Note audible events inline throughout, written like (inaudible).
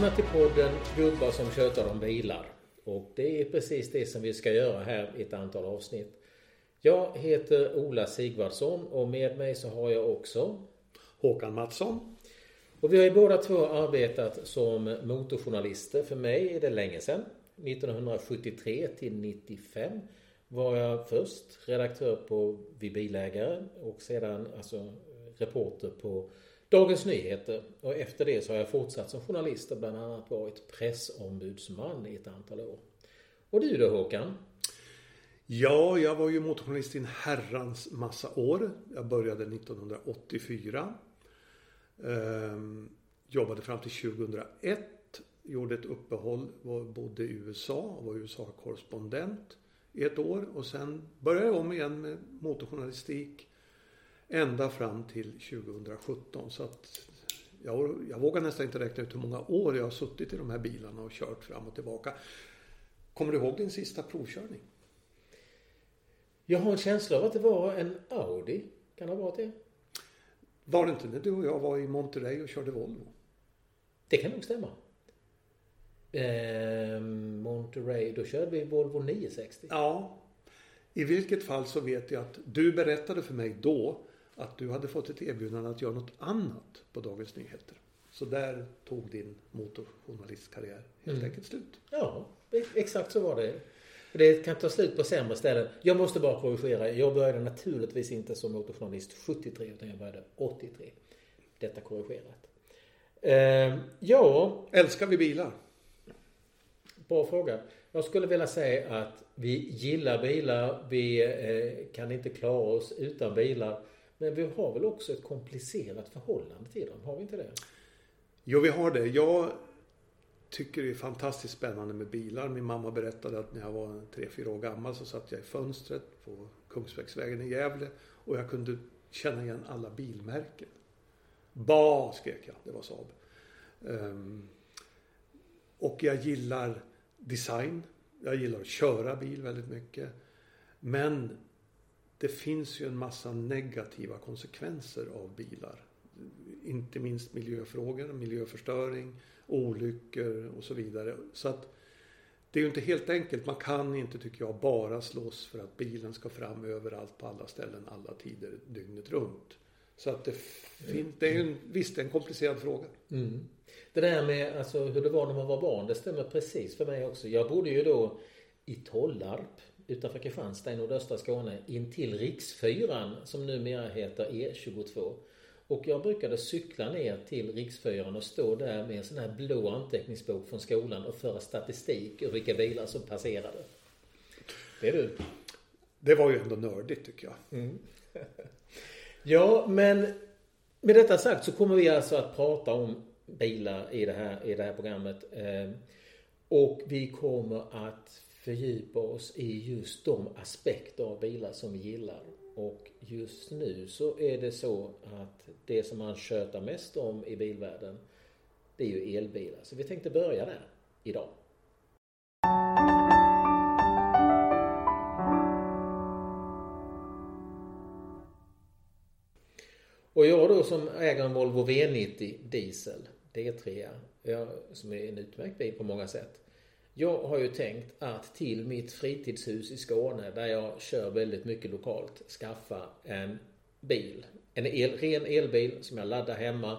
Välkomna till podden Gubbar som tjötar om bilar. Och det är precis det som vi ska göra här i ett antal avsnitt. Jag heter Ola Sigvardsson och med mig så har jag också Håkan Mattsson. Och vi har ju båda två arbetat som motorjournalister. För mig är det länge sedan. 1973 till 95 var jag först redaktör på Vi Bilägare och sedan alltså reporter på Dagens Nyheter. Och efter det så har jag fortsatt som journalist och bland annat varit pressombudsman i ett antal år. Och du då Håkan? Ja, jag var ju motorjournalist i en herrans massa år. Jag började 1984. Ehm, jobbade fram till 2001. Gjorde ett uppehåll, var, bodde i USA och var USA-korrespondent i ett år. Och sen började jag om igen med motorjournalistik ända fram till 2017. Så att jag, jag vågar nästan inte räkna ut hur många år jag har suttit i de här bilarna och kört fram och tillbaka. Kommer du ihåg din sista provkörning? Jag har en känsla av att det var en Audi. Kan det ha varit det? Var det inte när du och jag var i Monterey och körde Volvo? Det kan nog stämma. Eh, Monterey, då körde vi Volvo 960. Ja. I vilket fall så vet jag att du berättade för mig då att du hade fått ett erbjudande att göra något annat på Dagens Nyheter. Så där tog din motorjournalistkarriär helt mm. enkelt slut. Ja, exakt så var det. Det kan ta slut på sämre ställen. Jag måste bara korrigera. Jag började naturligtvis inte som motorjournalist 73 utan jag började 83. Detta korrigerat. Eh, ja. Älskar vi bilar? Bra fråga. Jag skulle vilja säga att vi gillar bilar. Vi eh, kan inte klara oss utan bilar. Men vi har väl också ett komplicerat förhållande till dem? Har vi inte det? Jo, vi har det. Jag tycker det är fantastiskt spännande med bilar. Min mamma berättade att när jag var tre fyra år gammal så satt jag i fönstret på Kungsbäcksvägen i Gävle och jag kunde känna igen alla bilmärken. Ba skrek jag, det var Saab. Um, och jag gillar design. Jag gillar att köra bil väldigt mycket. Men det finns ju en massa negativa konsekvenser av bilar. Inte minst miljöfrågor, miljöförstöring, olyckor och så vidare. Så att det är ju inte helt enkelt. Man kan inte, tycker jag, bara slåss för att bilen ska fram överallt på alla ställen, alla tider, dygnet runt. Så att det, finns, det är ju en, visst en komplicerad fråga. Mm. Det där med alltså, hur det var när man var barn, det stämmer precis för mig också. Jag bodde ju då i Tollarp utanför Kristianstad i nordöstra Skåne intill Riksfyran som numera heter E22. Och jag brukade cykla ner till Riksfyran och stå där med en sån här blå anteckningsbok från skolan och föra statistik över vilka bilar som passerade. Det är du. Det var ju ändå nördigt tycker jag. Mm. (laughs) ja, men med detta sagt så kommer vi alltså att prata om bilar i det här, i det här programmet. Eh, och vi kommer att fördjupa oss i just de aspekter av bilar som vi gillar. Och just nu så är det så att det som man tjötar mest om i bilvärlden det är ju elbilar. Så vi tänkte börja där idag. Och jag då som äger en Volvo V90 diesel D3 som är en utmärkt bil på många sätt. Jag har ju tänkt att till mitt fritidshus i Skåne där jag kör väldigt mycket lokalt skaffa en bil. En el, ren elbil som jag laddar hemma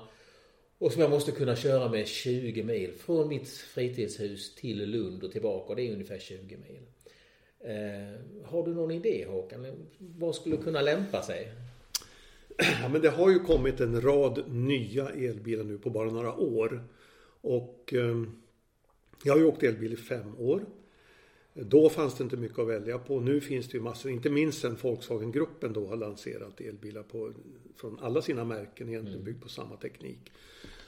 och som jag måste kunna köra med 20 mil från mitt fritidshus till Lund och tillbaka. Det är ungefär 20 mil. Eh, har du någon idé Håkan? Vad skulle kunna lämpa sig? Ja, men det har ju kommit en rad nya elbilar nu på bara några år. Och eh, jag har ju åkt elbil i fem år. Då fanns det inte mycket att välja på. Nu finns det ju massor, inte minst sen Volkswagen-gruppen då har lanserat elbilar på, från alla sina märken egentligen mm. byggd på samma teknik.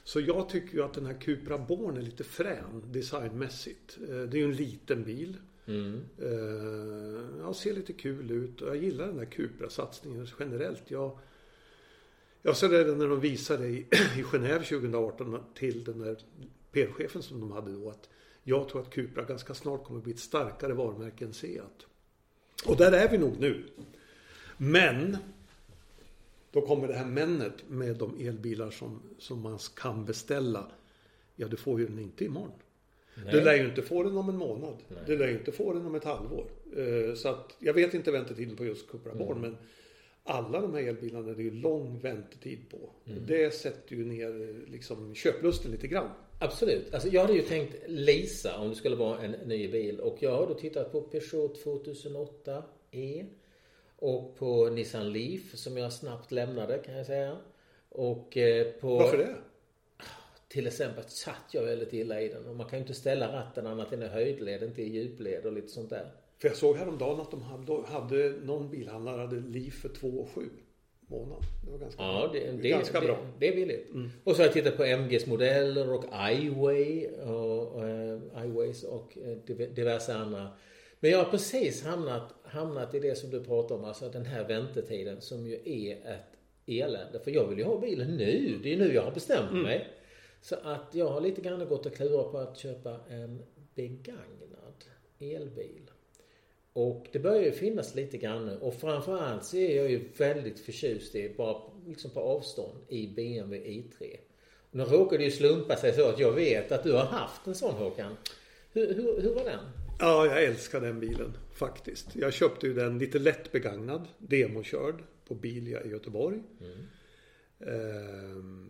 Så jag tycker ju att den här Cupra Born är lite frän designmässigt. Eh, det är ju en liten bil. Mm. Eh, ja, ser lite kul ut och jag gillar den här Cupra-satsningen generellt. Jag, jag ser det när de visade i, (clears throat) i Genève 2018 till den där PR-chefen som de hade då att jag tror att Cupra ganska snart kommer att bli ett starkare varumärke än Seat. Och där är vi nog nu. Men då kommer det här männet med de elbilar som, som man kan beställa Ja, du får ju den inte imorgon. Nej. Du lär ju inte få den om en månad. Nej. Du lär ju inte få den om ett halvår. Eh, Så att jag vet inte väntetiden på just Cupra Born, men alla de här elbilarna det är ju lång väntetid på. Mm. Det sätter ju ner eh, liksom köplusten lite grann. Absolut. Alltså jag hade ju tänkt leasa om det skulle vara en ny bil. Och jag har då tittat på Peugeot 2008 E. Och på Nissan Leaf som jag snabbt lämnade kan jag säga. Och eh, på... Varför det? Till exempel satt jag väldigt illa i den. Och man kan ju inte ställa ratten annat än i höjdled, inte i djupled och lite sånt där. För jag såg häromdagen att de hade, hade någon bilhandlare hade liv för 2 7 månad. Det var ganska Ja, bra. det, det, ganska det, bra. Det är billigt. Och så har jag tittat på MGs modeller och iWay och eh, iWays och eh, div- diverse andra. Men jag har precis hamnat, hamnat i det som du pratar om, alltså den här väntetiden som ju är ett elände. För jag vill ju ha bilen nu. Det är nu jag har bestämt mig. Så att jag har lite grann gått och klurat på att köpa en begagnad elbil. Och det börjar ju finnas lite grann nu. Och framförallt så är jag ju väldigt förtjust i, bara liksom på avstånd, i BMW i3. Och nu råkar det ju slumpa sig så att jag vet att du har haft en sån Håkan. Hur, hur, hur var den? Ja, jag älskar den bilen faktiskt. Jag köpte ju den lite lätt begagnad, demokörd på Bilia i Göteborg. Ehm,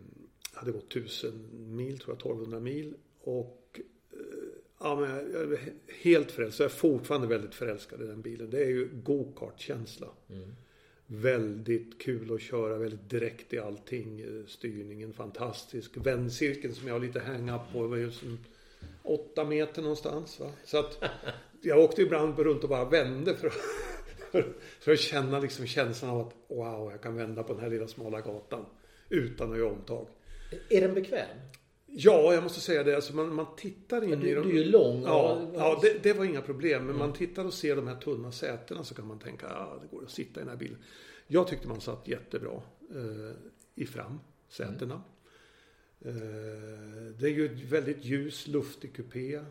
hade gått 1000 mil, tror jag, 1200 mil. Och ja, men jag, är helt frälst. Jag är fortfarande väldigt förälskad i den bilen. Det är ju go-kart-känsla. Väldigt kul att köra, väldigt direkt i allting. Styrningen fantastisk. Vändcirkeln som jag har lite hang-up på var ju som åtta meter någonstans. Va? Så att (laughs) jag åkte ibland runt och bara vände för att, (laughs) för att känna liksom känslan av att wow, jag kan vända på den här lilla smala gatan utan att göra omtag. Är den bekväm? Ja, jag måste säga det. Alltså man, man tittar in du- i dem. du är ju lång och- Ja, ja det, det var inga problem. Men man tittar och ser de här tunna sätena så kan man tänka ja, det går att sitta i den här bilen. Jag tyckte man satt jättebra eh, i framsätena. Eh, det är ju ett väldigt ljus, luftig kupé. Eh,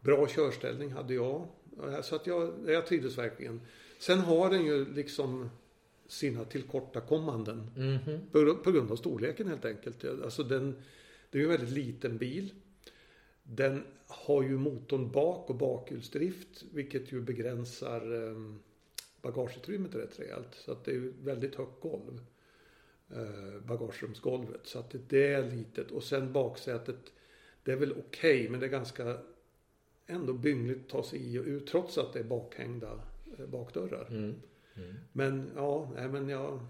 bra körställning hade jag. Eh, Så att jag, jag trivdes verkligen. Sen har den ju liksom sina tillkortakommanden. Mhm. På, på grund av storleken helt enkelt. Alltså den, det är ju en väldigt liten bil. Den har ju motorn bak och bakhjulsdrift vilket ju begränsar eh, bagageutrymmet rätt rejält. Så att det är ju väldigt högt golv. Eh, bagagerumsgolvet. Så att det är litet. Och sen baksätet. Det är väl okej men det är ganska ändå byngligt att ta sig i och ut trots att det är bakhängda eh, bakdörrar. Mm. Men ja, nej, men jag,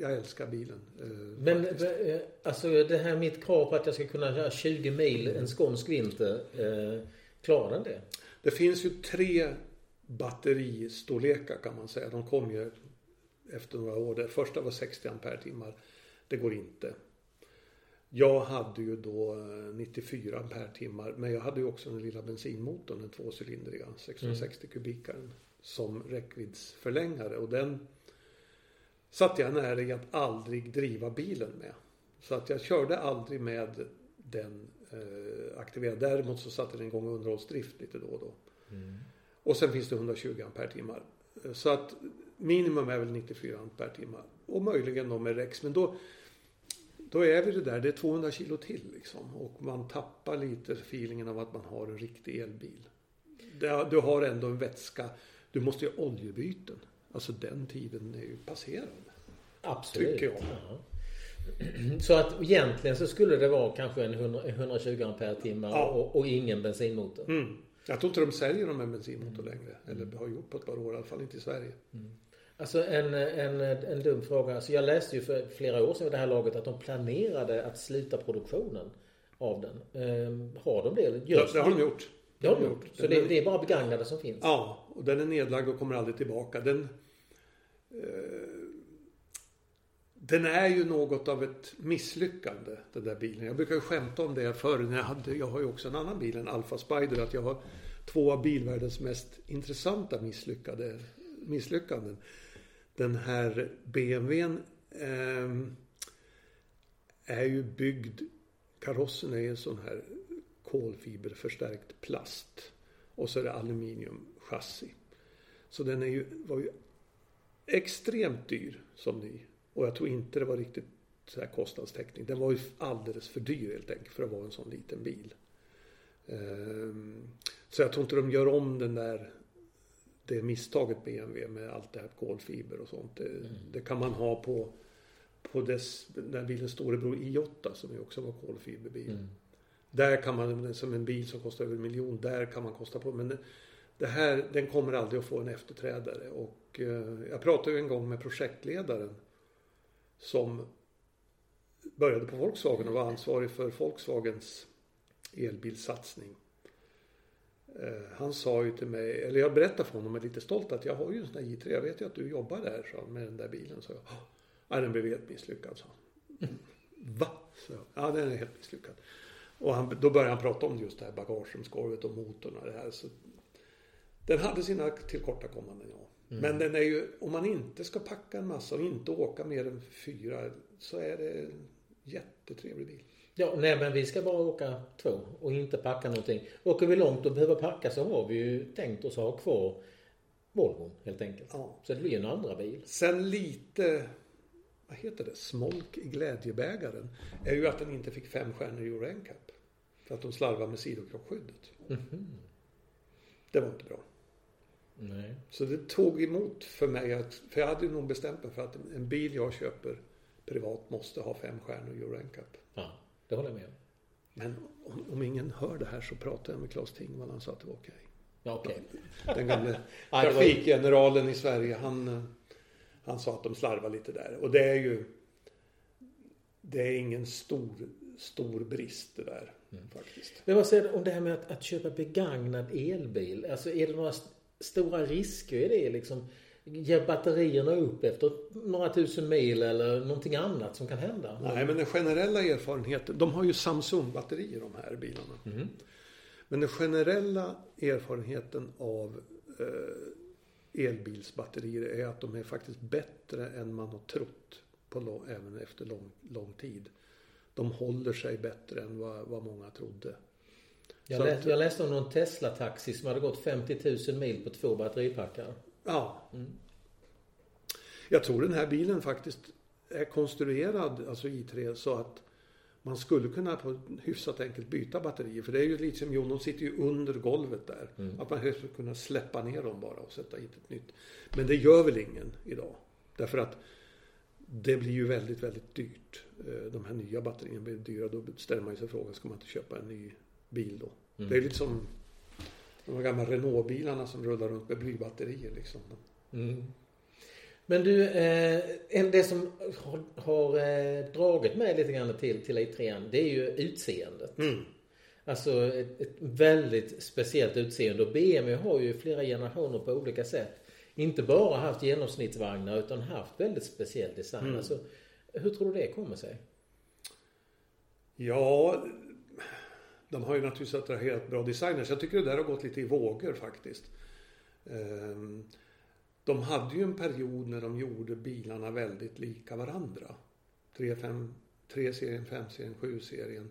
jag älskar bilen. Eh, Men faktiskt. eh, alltså det här mitt krav på att jag ska kunna köra 20 mil en skånsk vinter. Eh, klarar den det? Det finns ju tre batteristorlekar kan man säga. De kom ju efter några år. Det första var 60 ampere timmar. Det går inte. Jag hade ju då eh, 94 ampere timmar. Men jag hade ju också den lilla bensinmotorn, den tvåcylindriga, 660 kubikaren. Som räckviddsförlängare. Och den satt jag nära i att aldrig driva bilen med. Så att jag körde aldrig med den eh, aktiverad. Däremot så satte den igång underhållsdrift lite då och då. Och sen finns det 120 ampere timmar. Så att minimum är väl 94 ampere timmar. Och möjligen då med Rex. Men då, då är vi det där. Det är 200 kilo till liksom. Och man tappar lite feelingen av att man har en riktig elbil. Du har ändå en vätska. Du måste göra oljebyten. Alltså den tiden är ju passerad. Absolut. Tycker jag. Ja. (clears throat) Så att egentligen så skulle det vara kanske en 100, 120 ampere timmar Ja. och, och ingen bensinmotor. Mm. Jag tror inte de säljer dem med bensinmotor längre. Eller har gjort på ett par år. I alla fall inte i Sverige. Alltså en, en, en dum fråga. Alltså jag läste ju för flera år sedan vid det här laget att de planerade att sluta produktionen av den. Ehm, har de det? Det, det har de gjort. Det har de gjort. Så det, är- det är bara begagnade som finns? Ja, och den är nedlagd och kommer aldrig tillbaka. Den, eh, den är ju något av ett misslyckande, den där bilen. Jag brukar ju skämta om det förr när jag hade, jag har ju också en annan bil, en Alfa Spider, att jag har två av bilvärldens mest intressanta misslyckade, misslyckanden. Den här BMWn ehm, är ju byggd, karossen är ju en sån här kolfiberförstärkt plast. Och så är det aluminiumchassi. Så den är ju, var ju extremt dyr som ny. Och jag tror inte det var riktigt så här kostnadstäckning. Den var ju alldeles för dyr helt enkelt för att vara en sån liten bil. Ehm, så jag tror inte de gör om den där det misstaget BMW med allt det här kolfiber och sånt. Det, mm. det kan man ha på, på dess, den bilens storebror i8 som ju också var kolfiberbil. Mm. Där kan man, som en bil som kostar över en miljon, där kan man kosta på. Men det här, den kommer aldrig att få en efterträdare. Och eh, jag pratade ju en gång med projektledaren som började på Volkswagen och var ansvarig för Volkswagens elbilssatsning. Eh, han sa ju till mig, eller jag berättade för honom, är lite stolt att jag har ju en sån där J3. Jag vet ju att du jobbar där så, med den där bilen. Så jag, ja den blev helt misslyckad, sa han. Va? Så ja den är helt misslyckad. Och han, då började han prata om just det här bagagerumsgolvet och motorn och det här. Så den hade sina tillkortakommanden ja. Mm. Men den är ju, om man inte ska packa en massa och inte åka mer än fyra så är det en jättetrevlig bil. Ja, nej men vi ska bara åka två och inte packa någonting. Åker vi långt och behöver packa så har vi ju tänkt oss ha kvar Volvon helt enkelt. Ja. Så det blir en andra bil. Sen lite, vad heter det, smolk i glädjebägaren är ju att den inte fick fem stjärnor i Euro NCAP. För att de slarvade med sidokrockskyddet. Mm -hmm. Det var inte bra. Nej. Så det tog emot för mig att, för jag hade ju nog bestämt mig för att en bil jag köper privat måste ha fem stjärnor i Euro NCAP. Ja, det håller jag med om. Men om, om, ingen hör det här så pratar jag med Claes Tingvall. Han sa att det var okej. Ja, okay. Den gamle (laughs) trafikgeneralen i Sverige. Han, han sa att de slarvar lite där. Och det är ju det är ingen stor, stor brist det där. Mm. Faktiskt. Men vad säger du om det här med att, att köpa begagnad elbil? Alltså är det några stora risker i det liksom? Ger batterierna upp efter några tusen mil eller någonting annat som kan hända? Nej, men den generella erfarenheten. De har ju Samsung-batterier de här bilarna. Mm. Men den generella erfarenheten av eh, elbilsbatterier är att de är faktiskt bättre än man har trott på, även efter lång, lång tid. De håller sig bättre än vad, vad många trodde. Jag, läs, att, jag läste om någon Tesla-taxi som hade gått 50 000 mil på två batteripackar. Ja. Mm. Jag tror den här bilen faktiskt är konstruerad, alltså i3, så att man skulle kunna på hyfsat enkelt byta batterier. För det är ju lite som Jon, de sitter ju under golvet där. Mm. Att man helst skulle kunna släppa ner dem bara och sätta hit ett nytt. Men det gör väl ingen idag. Därför att det blir ju väldigt, väldigt dyrt. Eh, de här nya batterierna blir dyra. Då ställer man sig frågan, ska man inte köpa en ny bil då? Mm. Det är lite som de gamla Renault-bilarna som rullar runt med blybatterier liksom. Mm. Men du, eh, det som har, har eh, dragit mig lite grann till, till i3 det är ju utseendet. Mm. Alltså ett, ett, väldigt speciellt utseende och BMW har ju flera generationer på olika sätt. Inte bara haft genomsnittsvagnar utan haft väldigt speciell design. Mm. Alltså, hur tror du det kommer sig? Ja, de har ju naturligtvis attraherat bra designers. Jag tycker det där har gått lite i vågor faktiskt. Ehm, de hade ju en period när de gjorde bilarna väldigt lika varandra. 3-serien, 5-serien, 7-serien.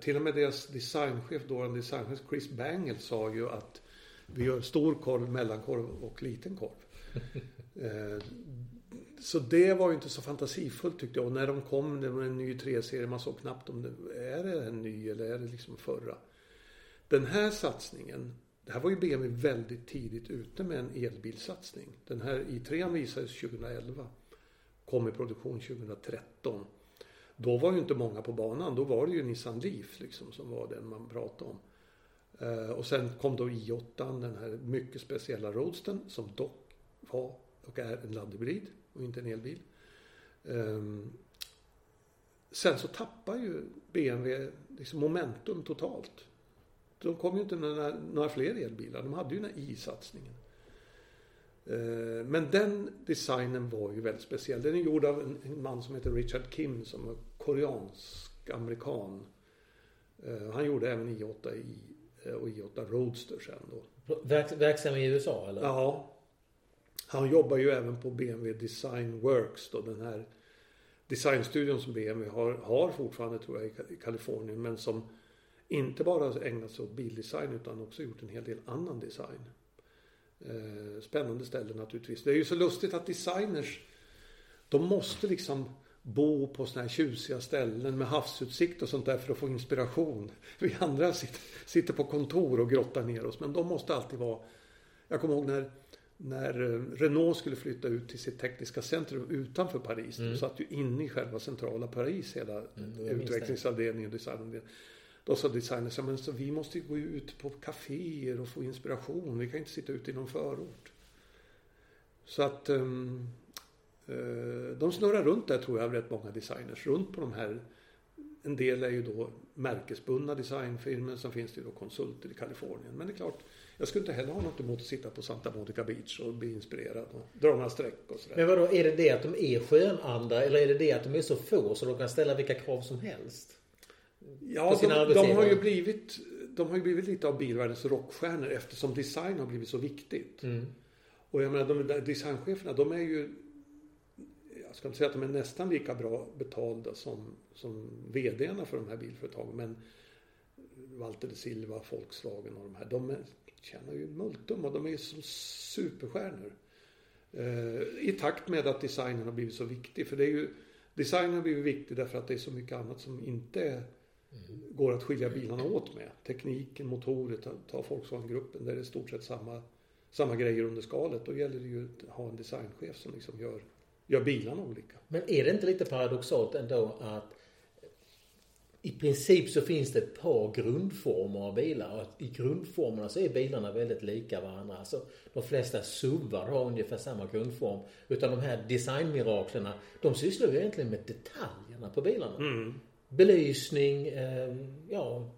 Till och med deras designchef, dåvarande designchef Chris Bangle sa ju att vi gör stor korv, mellankorv och liten korv. (laughs) Ehm, så det var ju inte så fantasifullt tyckte jag. Och när de kom, det var en ny 3-serie, man såg knappt om det är det en ny eller är det liksom förra. Den här satsningen, det här var ju BMW väldigt tidigt ute med en elbilsatsning. Den här i3 visades 2011. Kom i produktion 2013. Då var ju inte många på banan. Då var det ju Nissan Leaf liksom som var den man pratade om. Eh, och sen kom då i8, den här mycket speciella Roadsten som dock var och är en laddhybrid och inte en elbil. Ehm, sen så tappar ju BMW liksom momentum totalt. De kom ju inte med några, några fler elbilar. De hade ju den här i-satsningen. Uh, men den designen var ju väldigt speciell. Den är gjord av en, man som heter Richard Kim som var koreansk amerikan. Uh, han gjorde även i8 i, och i8 Roadster sen då. Verk, verksam i USA eller? Ja, han jobbar ju även på BMW Design Works då, den här designstudion som BMW har, har fortfarande tror jag i Kalifornien men som inte bara ägnat sig åt bildesign utan också gjort en hel del annan design. Eh, spännande ställe naturligtvis. Det är ju så lustigt att designers de måste liksom bo på sådana här tjusiga ställen med havsutsikt och sånt där för att få inspiration. Vi andra sitter, sitter på kontor och grottar ner oss men de måste alltid vara Jag kommer ihåg när när eh, Renault skulle flytta ut till sitt tekniska centrum utanför Paris. Mm. De satt ju inne i själva centrala Paris hela mm, utvecklingsavdelningen och designavdelningen. Då sa designers, men så vi måste ju gå ut på kaféer och få inspiration. Vi kan inte sitta ute i någon förort. Så att um, uh, de snurrar runt där tror jag, rätt många designers. Runt på de här en del är ju då märkesbundna designfirmor. Sen finns det ju då konsulter i Kalifornien. Men det är klart, jag skulle inte heller ha något emot att sitta på Santa Monica Beach och bli inspirerad och dra några streck och sådär. Men vadå, är det det att de är skönanda eller är det det att de är så få så de kan ställa vilka krav som helst? Ja, de, de, har ju blivit de har ju blivit lite av bilvärldens rockstjärnor eftersom design har blivit så viktigt. Mm. Och jag menar, de designcheferna, de är ju jag ska inte säga att de är nästan lika bra betalda som, som VDarna för de här bilföretagen. Men Walter de Silva, Volkswagen och de här. De tjänar ju multum och de är som superstjärnor. Eh, I takt med att designen har blivit så viktig. För det är ju, designen har blivit viktig därför att det är så mycket annat som inte mm. Går att skilja bilarna åt med. Tekniken, motorer, ta, ta Volkswagen-gruppen. Där är det i stort sett samma, samma grejer under skalet. Då gäller det ju att ha en designchef som liksom gör, gör bilarna olika. Men är det inte lite paradoxalt ändå att i princip så finns det ett par grundformer av bilar och i grundformerna så är bilarna väldigt lika varandra. Alltså, de flesta SUVar har ungefär samma grundform. Utan de här designmiraklerna, de sysslar ju egentligen med detaljerna på bilarna. Mm. Belysning, eh, ja,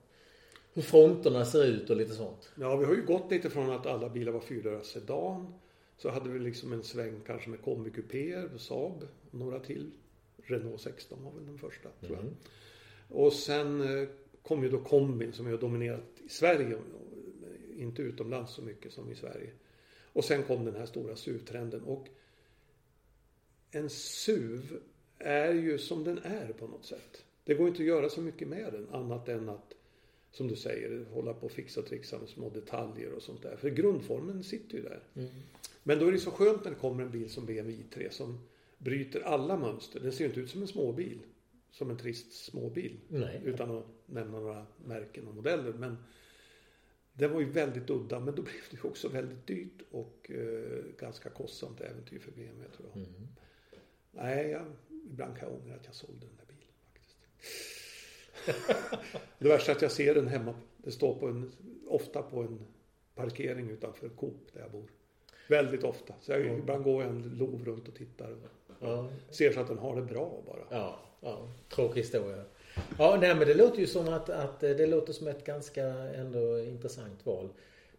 hur fronterna ser ut och lite sånt. Ja, vi har ju gått lite från att alla bilar var fyrdörrars sedan. Så hade vi liksom en sväng kanske med kombikupéer, Saab och några till. Renault 16 var väl den första, tror jag. Mm. Och sen eh, kom ju då kombin som har dominerat i Sverige. Inte utomlands så mycket som i Sverige. Och sen kom den här stora SUV-trenden. Och en SUV är ju som den är på något sätt. Det går inte att göra så mycket med den annat än att, som du säger, hålla på och fixa och trixa med små detaljer och sånt där. För grundformen sitter ju där. Mm. Men då är det så skönt när det kommer en bil som BMW i3 som bryter alla mönster. Den ser ju inte ut som en småbil som en trist småbil. Nej. Utan att nämna några märken och modeller. Men den var ju väldigt udda men då blev det också väldigt dyrt och eh, ganska kostsamt äventyr för BMW tror jag. Mm. Nej, jag, ibland kan jag ångra att jag sålde den där. (laughs) det värsta är att jag ser den hemma. Det står på en, ofta på en parkering utanför Coop där jag bor. Väldigt ofta. Så jag, mm. ibland går jag en lov runt och tittar. Och, ja. Ser så att den har det bra bara. Ja. Ja, tråkig historia. Ja, nej men det låter ju som att, att det låter som ett ganska ändå intressant val.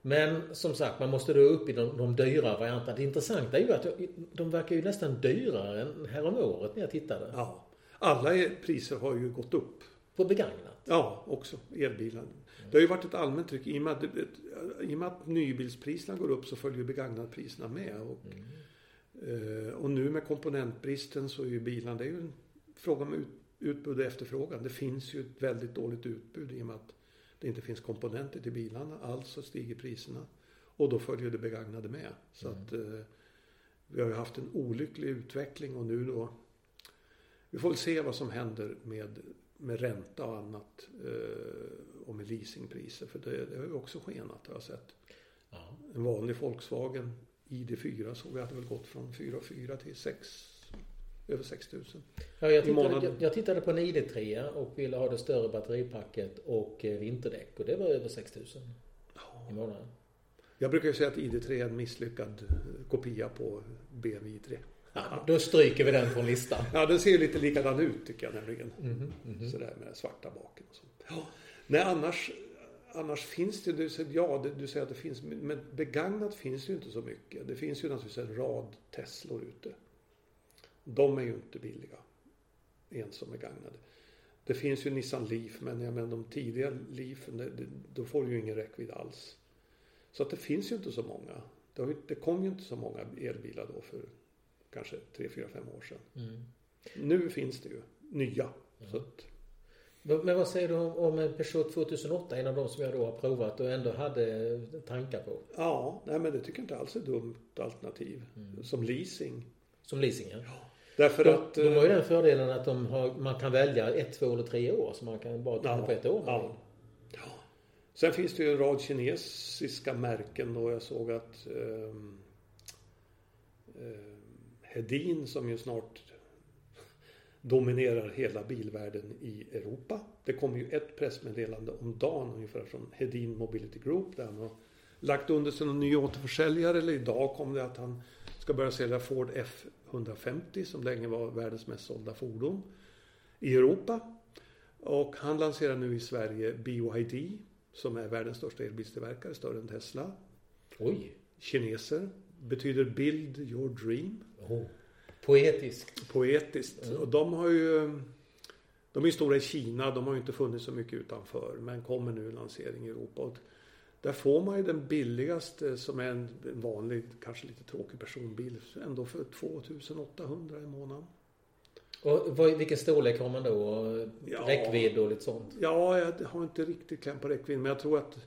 Men som sagt, man måste då upp i de, de dyra varianterna. Det intressanta är ju att de verkar ju nästan dyrare än häromåret när jag tittade. Ja. Alla priser har ju gått upp. På begagnat? Ja, också elbilar. Det har ju varit ett allmänt tryck. I och med att, i och med att nybilspriserna går upp så följer begagnatpriserna med. Och, mm. och nu med komponentbristen så är ju bilarna, det är ju en fråga om utbud och efterfrågan. Det finns ju ett väldigt dåligt utbud i och med att det inte finns komponenter till bilarna. Alltså stiger priserna. Och då följer det begagnade med. Så mm. att eh, vi har ju haft en olycklig utveckling och nu då vi får väl se vad som händer med, med ränta och annat eh, och med leasingpriser för det, det har ju också skenat har jag sett. Ja. En vanlig Volkswagen ID4 såg vi att det väl gått från 4 4 till 6 över 6000. Ja, jag, tittade, jag, jag tittade på en ID3 och ville ha det större batteripacket och eh, vinterdäck och det var över 6000 ja. i månaden. Jag brukar ju säga att ID3 är en misslyckad eh, kopia på BMW i3. Ja, då stryker vi den från listan. ja, den ser ju lite likadan ut tycker jag nämligen. Mm mm. Sådär med svarta baken och så. Ja. Nej, annars, annars finns det, du säger, ja, du säger att det finns, men begagnat finns det ju inte så mycket. Det finns ju naturligtvis en rad Teslor ute. De är ju inte billiga. Ens som är gagnade. Det finns ju Nissan Leaf men jag menar de tidiga Leafen, då får du ju ingen räckvidd alls. Så att det finns ju inte så många. Det, har, det kom ju inte så många elbilar då för kanske 3, 4, 5 år sedan. Mm. Nu finns det ju nya. Mm. Men vad säger du om en Peugeot 2008, en av de som jag då har provat och ändå hade tankar på? Ja, nej men det tycker jag inte alls är ett dumt alternativ. Mm. Som leasing. Som leasing, ja. ja. Därför De, att... de har ju eh, den fördelen att de har, man kan välja ett, två eller tre år. Så man kan bara ta Ja, på ett år. ja. Sen finns det ju en rad kinesiska märken då. Jag såg att ehm, ehm, Hedin som ju snart dominerar hela bilvärlden i Europa. Det kommer ju ett pressmeddelande om dagen ungefär från Hedin Mobility Group där han har lagt under sig någon ny återförsäljare. Eller idag kom det att han ska börja sälja Ford F150 som länge var världens mest sålda fordon i Europa. Och han lanserar nu i Sverige BYD som är världens största elbilstillverkare, större än Tesla. Oj. Kineser. Betyder Build Your Dream. Oh. Poetiskt. Poetiskt. Och de har ju De är stora i Kina, de har ju inte funnits så mycket utanför. Men kommer nu en lansering i Europa. Och där får man ju den billigaste som är en vanlig, kanske lite tråkig personbil. Ändå för 2800 i månaden. Och vad, vilken storlek har man då? Ja. Räckvidd och lite sånt? Ja, jag har inte riktigt kläm på räckvidd. Men jag tror att eh,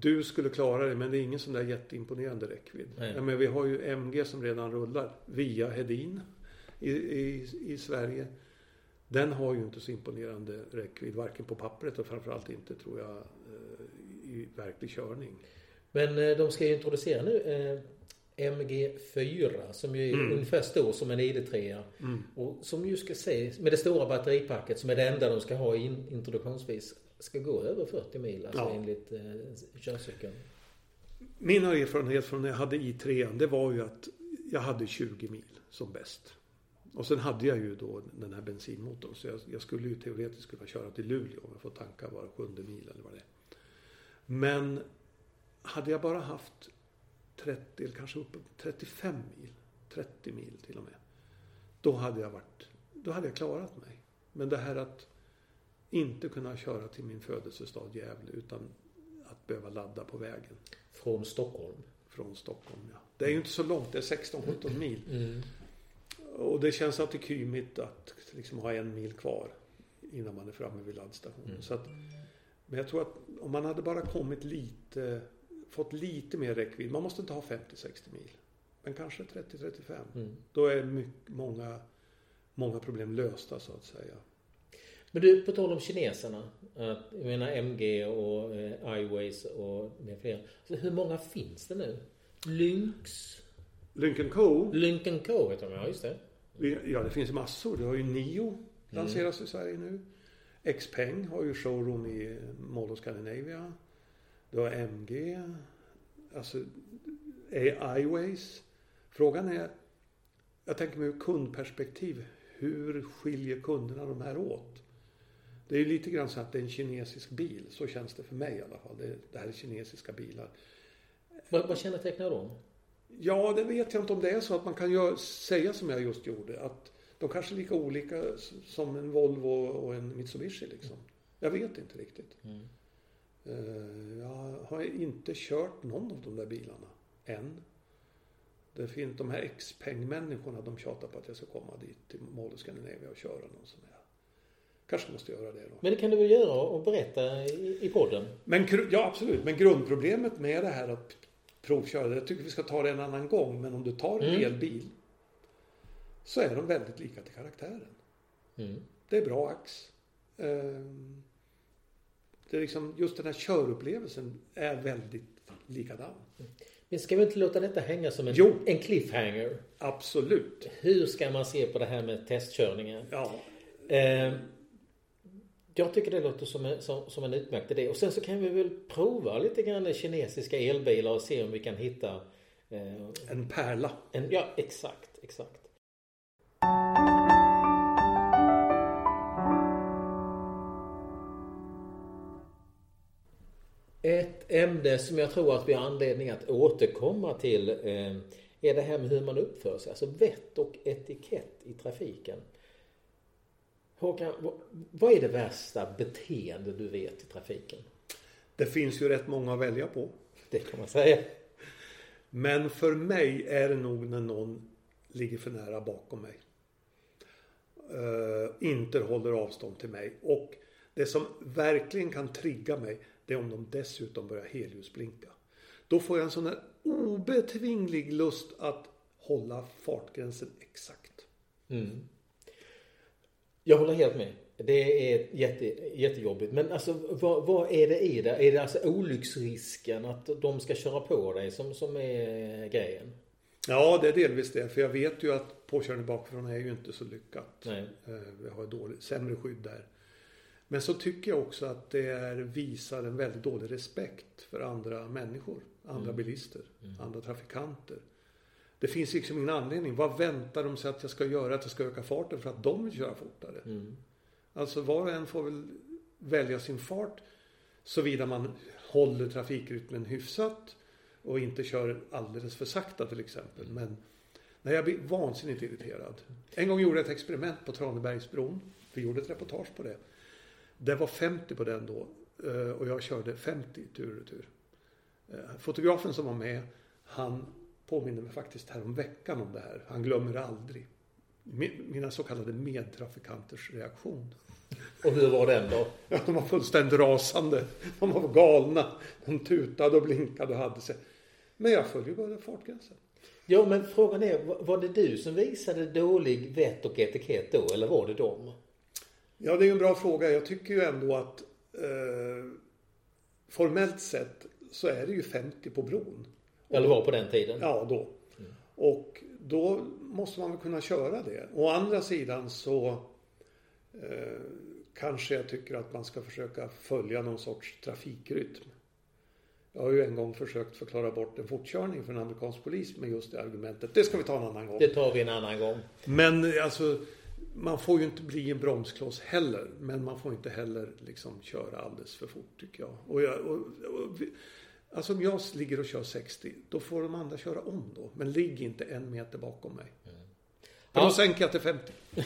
du skulle klara det. Men det är ingen sån där jätteimponerande räckvidd. Ja, men vi har ju MG som redan rullar via Hedin i, i, i Sverige. Den har ju inte så imponerande räckvidd. Varken på pappret och framförallt inte tror jag eh, i verklig körning. Men eh, de ska ju introducera nu eh, MG4 som ju är Mm. ungefär stor som en ID3. Och som ju ska se, med det stora batteripacket som är det enda de ska ha in, introduktionsvis, ska gå över 40 mil alltså Ja. enligt eh, körcykeln. Min erfarenhet från när jag hade i3 det var ju att jag hade 20 mil som bäst. Och sen hade jag ju då den här bensinmotorn så jag, jag skulle ju teoretiskt kunna köra till Luleå om jag får tanka var sjunde mil eller vad det är. Men hade jag bara haft 30 eller kanske upp 35 mil, 30 mil till och med. Då hade jag varit, då hade jag klarat mig. Men det här att inte kunna köra till min födelsestad Gävle utan att behöva ladda på vägen Från Stockholm. från Stockholm. Ja. Det är ju inte så långt, det är 16-17 mil. Mm. Och det känns alltid kymigt att liksom ha en mil kvar innan man är framme vid laddstationen. Mm. Så att, men jag tror att om man hade bara kommit lite, fått lite mer räckvidd. Man måste inte ha 50-60 mil. Men kanske 30-35. Mm. Då är mycket, många, många problem lösta så att säga. Men du, på tal om kineserna. Att, jag menar MG och eh, iWays och med flera. Så hur många finns det nu? Lynx? Lincoln Co. Lincoln Co heter de, ja just det. Ja, det finns massor. Du har ju Nio lanseras i Sverige nu. Xpeng har ju showroom i Mall of Scandinavia. Du har MG. Alltså iWays. Frågan är, jag tänker mig ur kundperspektiv, hur skiljer kunderna de här åt? Det är lite grann så att det är en kinesisk bil, så känns det för mig i alla fall. Det, det här är kinesiska bilar. Vad, vad kännetecknar de? Ja, det vet jag inte om det är så att man kan gö- säga som jag just gjorde. Att de kanske är lika olika som en Volvo och en Mitsubishi liksom. Jag vet inte riktigt. Mm. Eh, Jag har inte kört någon av de där bilarna än. Det finns de här Xpeng-människorna, de tjatar på att jag ska komma dit till Mall of Scandinavia och köra någon sån här. Kanske måste göra det då. Men det kan du väl göra och berätta i, i podden? Men ja, absolut. Men grundproblemet med det här att provköra, jag tycker vi ska ta det en annan gång. Men om du tar en Mm. elbil så är de väldigt lika till karaktären. Mm. Det är bra ax. Ehm, Det är liksom, just den här körupplevelsen är väldigt likadan. Men ska vi inte låta detta hänga som en, Jo. en cliffhanger? Absolut. Hur ska man se på det här med testkörningen? Ja, Eh, jag tycker det låter som en, som, som en utmärkt idé. Och sen så kan vi väl prova lite grann kinesiska elbilar och se om vi kan hitta eh, en pärla. en, Ja, exakt, exakt. Ett ämne som jag tror att vi har anledning att återkomma till eh, är det här med hur man uppför sig. Alltså vett och etikett i trafiken. Håkan, vad, är det värsta beteende du vet i trafiken? Det finns ju rätt många att välja på. Det kan man säga. Men för mig är det nog när någon ligger för nära bakom mig. Eh, inte håller avstånd till mig. Och det som verkligen kan trigga mig det är om de dessutom börjar helljusblinka. Då får jag en sån här obetvinglig lust att hålla fartgränsen exakt. Mm. Jag håller helt med. Det är jätte, jättejobbigt. Men alltså vad, vad, är det i det? Är det alltså olycksrisken att de ska köra på dig som, som är grejen? Ja, det är delvis det. För jag vet ju att påkörning bakifrån är ju inte så lyckat. Nej. Eh, vi har dålig, sämre skydd där. Men så tycker jag också att det är, visar en väldigt dålig respekt för andra människor. Andra mm. bilister, mm. andra trafikanter. Det finns liksom ingen anledning. Vad väntar de sig att jag ska göra? Att jag ska öka farten för att de vill köra fortare? Mm. Alltså var och en får väl välja sin fart såvida man håller trafikrytmen hyfsat och inte kör alldeles för sakta till exempel. Men när jag blir vansinnigt irriterad. En gång gjorde jag ett experiment på Tranebergsbron. Vi gjorde ett reportage på det. Det var 50 på den då eh, och jag körde 50 tur och retur. Eh, fotografen som var med, han påminner mig faktiskt här om veckan om det här. Han glömmer aldrig. Mina så kallade medtrafikanters reaktion. Och hur var den då? (laughs) Ja, de var fullständigt rasande. De var galna. De tutade och blinkade och hade sig. Men jag följde bara fartgränsen. Ja, men frågan är, var det du som visade dålig vett och etikett då, eller var det dem? Ja, det är en bra fråga. Jag tycker ju ändå att eh, formellt sett så är det ju 50 på bron. Eller var på den tiden? Ja, då. Mm. Och då måste man väl kunna köra det. Å andra sidan så eh, kanske jag tycker att man ska försöka följa någon sorts trafikrytm. Jag har ju en gång försökt förklara bort en fortkörning för en amerikansk polis med just det argumentet. Det ska vi ta en annan gång. Det tar vi en annan gång. Men alltså, man får ju inte bli en bromskloss heller. Men man får inte heller liksom köra alldeles för fort tycker jag. Och jag och, och, alltså om jag ligger och kör 60, då får de andra köra om då. Men ligg inte en meter bakom mig. Mm. För då sänker jag till 50. (laughs)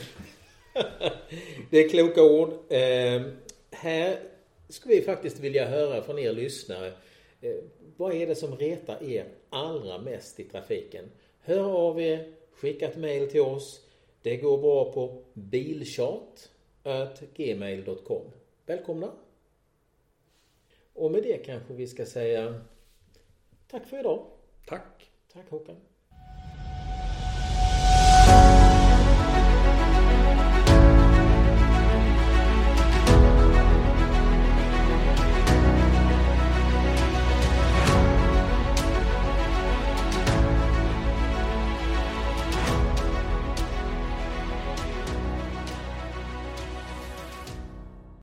det är kloka ord. Eh, här skulle vi faktiskt vilja höra från er lyssnare. Eh, vad är det som retar er allra mest i trafiken? Hör av er, skicka ett mail till oss. Det går bra på bilchat.gmail.com. Välkomna! Och med det kanske vi ska säga tack för idag. Tack! Tack Håkan!